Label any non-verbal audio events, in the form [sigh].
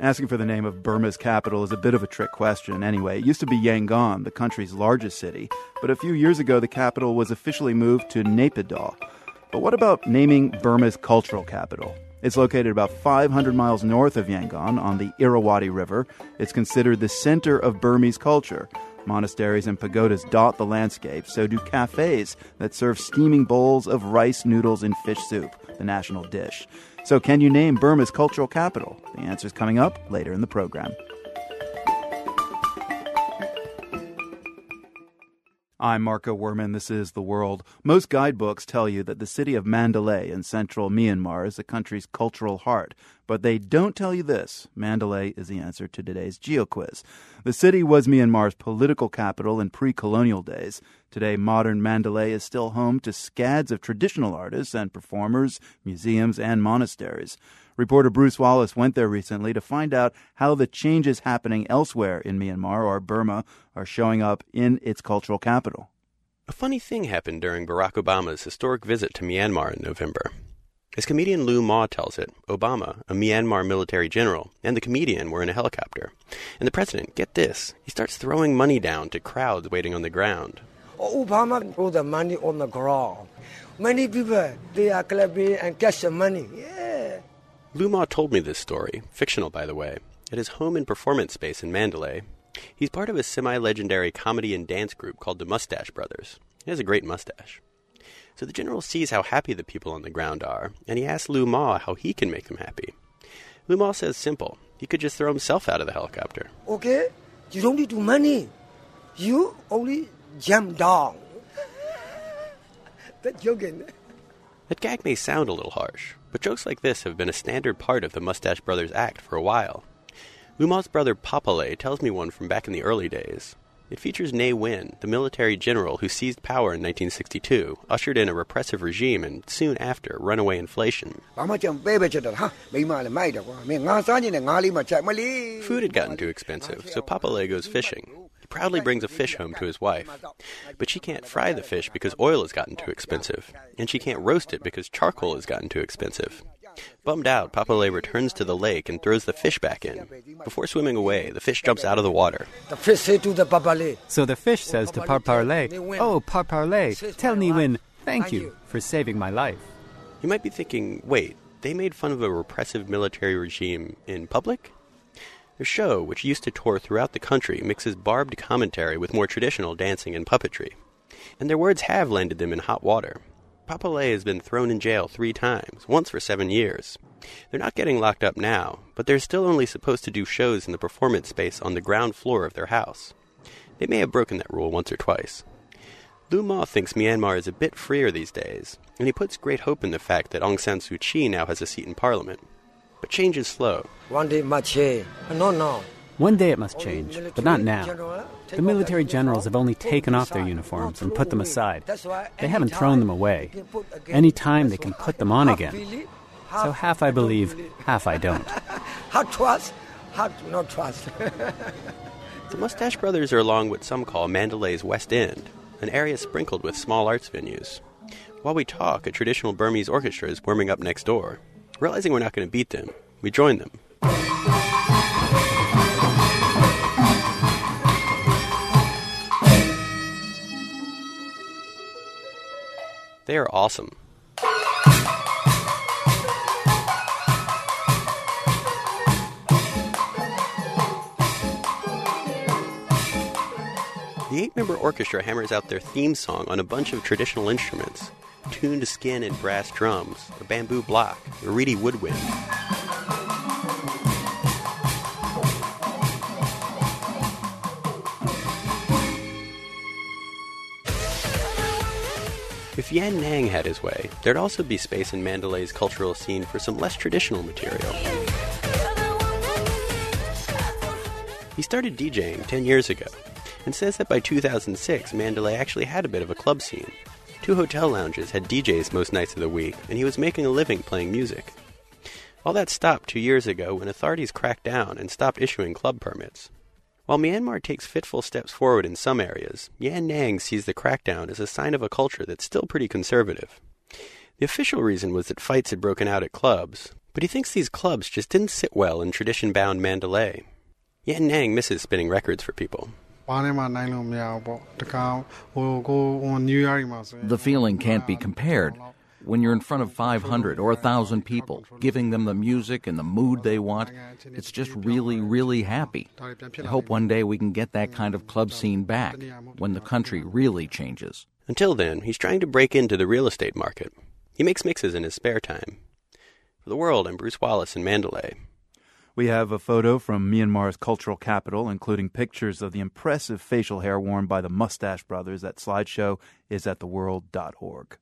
Asking for the name of Burma's capital is a bit of a trick question anyway. It used to be Yangon, the country's largest city, but a few years ago the capital was officially moved to Naypyidaw. But what about naming Burma's cultural capital? It's located about 500 miles north of Yangon on the Irrawaddy River. It's considered the center of Burmese culture. Monasteries and pagodas dot the landscape, so do cafes that serve steaming bowls of rice noodles and fish soup, the national dish. So, can you name Burma's cultural capital? The answer is coming up later in the program. I'm Marco Werman. This is The World. Most guidebooks tell you that the city of Mandalay in central Myanmar is the country's cultural heart. But they don't tell you this Mandalay is the answer to today's GeoQuiz. The city was Myanmar's political capital in pre colonial days. Today, modern Mandalay is still home to scads of traditional artists and performers, museums, and monasteries. Reporter Bruce Wallace went there recently to find out how the changes happening elsewhere in Myanmar or Burma are showing up in its cultural capital. A funny thing happened during Barack Obama's historic visit to Myanmar in November. As comedian Lu Maw tells it, Obama, a Myanmar military general, and the comedian were in a helicopter. And the president, get this, he starts throwing money down to crowds waiting on the ground. Obama threw the money on the ground. Many people, they are clapping and catch the money. Yeah. Lu Maw told me this story, fictional by the way, at his home and performance space in Mandalay. He's part of a semi legendary comedy and dance group called the Mustache Brothers. He has a great mustache. So the general sees how happy the people on the ground are, and he asks Lu Maw how he can make them happy. Lu Maw says simple. He could just throw himself out of the helicopter. Okay, you don't need to money. You only jump dong. That's joking. That gag may sound a little harsh, but jokes like this have been a standard part of the Mustache Brothers act for a while. Lu brother Par Par Lay tells me one from back in the early days. It features Ne Win, the military general who seized power in 1962, ushered in a repressive regime, and soon after, runaway inflation. Food had gotten too expensive, so Par Par Lay goes fishing. He proudly brings a fish home to his wife. But she can't fry the fish because oil has gotten too expensive, and she can't roast it because charcoal has gotten too expensive. Bummed out, Par Par Lay returns to the lake and throws the fish back in. Before swimming away, the fish jumps out of the water. The fish say to the Par Par Lay. So the fish says to Par Par Lay, Oh, Par Par Lay, tell Ne Win, thank you for saving my life. You might be thinking, wait, they made fun of a repressive military regime in public? Their show, which used to tour throughout the country, mixes barbed commentary with more traditional dancing and puppetry. And their words have landed them in hot water. Par Par Lay has been thrown in jail three times, once for seven years. They're not getting locked up now, but they're still only supposed to do shows in the performance space on the ground floor of their house. They may have broken that rule once or twice. Lu Maw thinks Myanmar is a bit freer these days, and he puts great hope in the fact that Aung San Suu Kyi now has a seat in parliament. But change is slow. One day it must change. No, no. One day it must change, but not now. The military generals have only taken off their uniforms and put them aside. They haven't thrown them away. Any time they can put them on again. So half I believe, half I don't. [laughs] Half trust, half not trust. [laughs] the Mustache Brothers are along what some call Mandalay's West End, an area sprinkled with small arts venues. While we talk, a traditional Burmese orchestra is warming up next door. Realizing we're not going to beat them, we join them. They are awesome. The eight member orchestra hammers out their theme song on a bunch of traditional instruments tuned to skin and brass drums, a bamboo block, a reedy woodwind. If Yan Nang had his way, there'd also be space in Mandalay's cultural scene for some less traditional material. He started DJing 10 years ago and says that by 2006, Mandalay actually had a bit of a club scene. Two hotel lounges had DJs most nights of the week, and he was making a living playing music. All that stopped two years ago when authorities cracked down and stopped issuing club permits. While Myanmar takes fitful steps forward in some areas, Yan Nang sees the crackdown as a sign of a culture that's still pretty conservative. The official reason was that fights had broken out at clubs, But he thinks these clubs just didn't sit well in tradition bound Mandalay. Yan Nang misses spinning records for people. The feeling can't be compared. When you're in front of 500 or 1,000 people, giving them the music and the mood they want, it's just really, really happy. I hope one day we can get that kind of club scene back when the country really changes. Until then, he's trying to break into the real estate market. He makes mixes in his spare time. For the world, I'm Bruce Wallace in Mandalay. We have a photo from Myanmar's cultural capital, including pictures of the impressive facial hair worn by the Mustache Brothers. That slideshow is at theworld.org.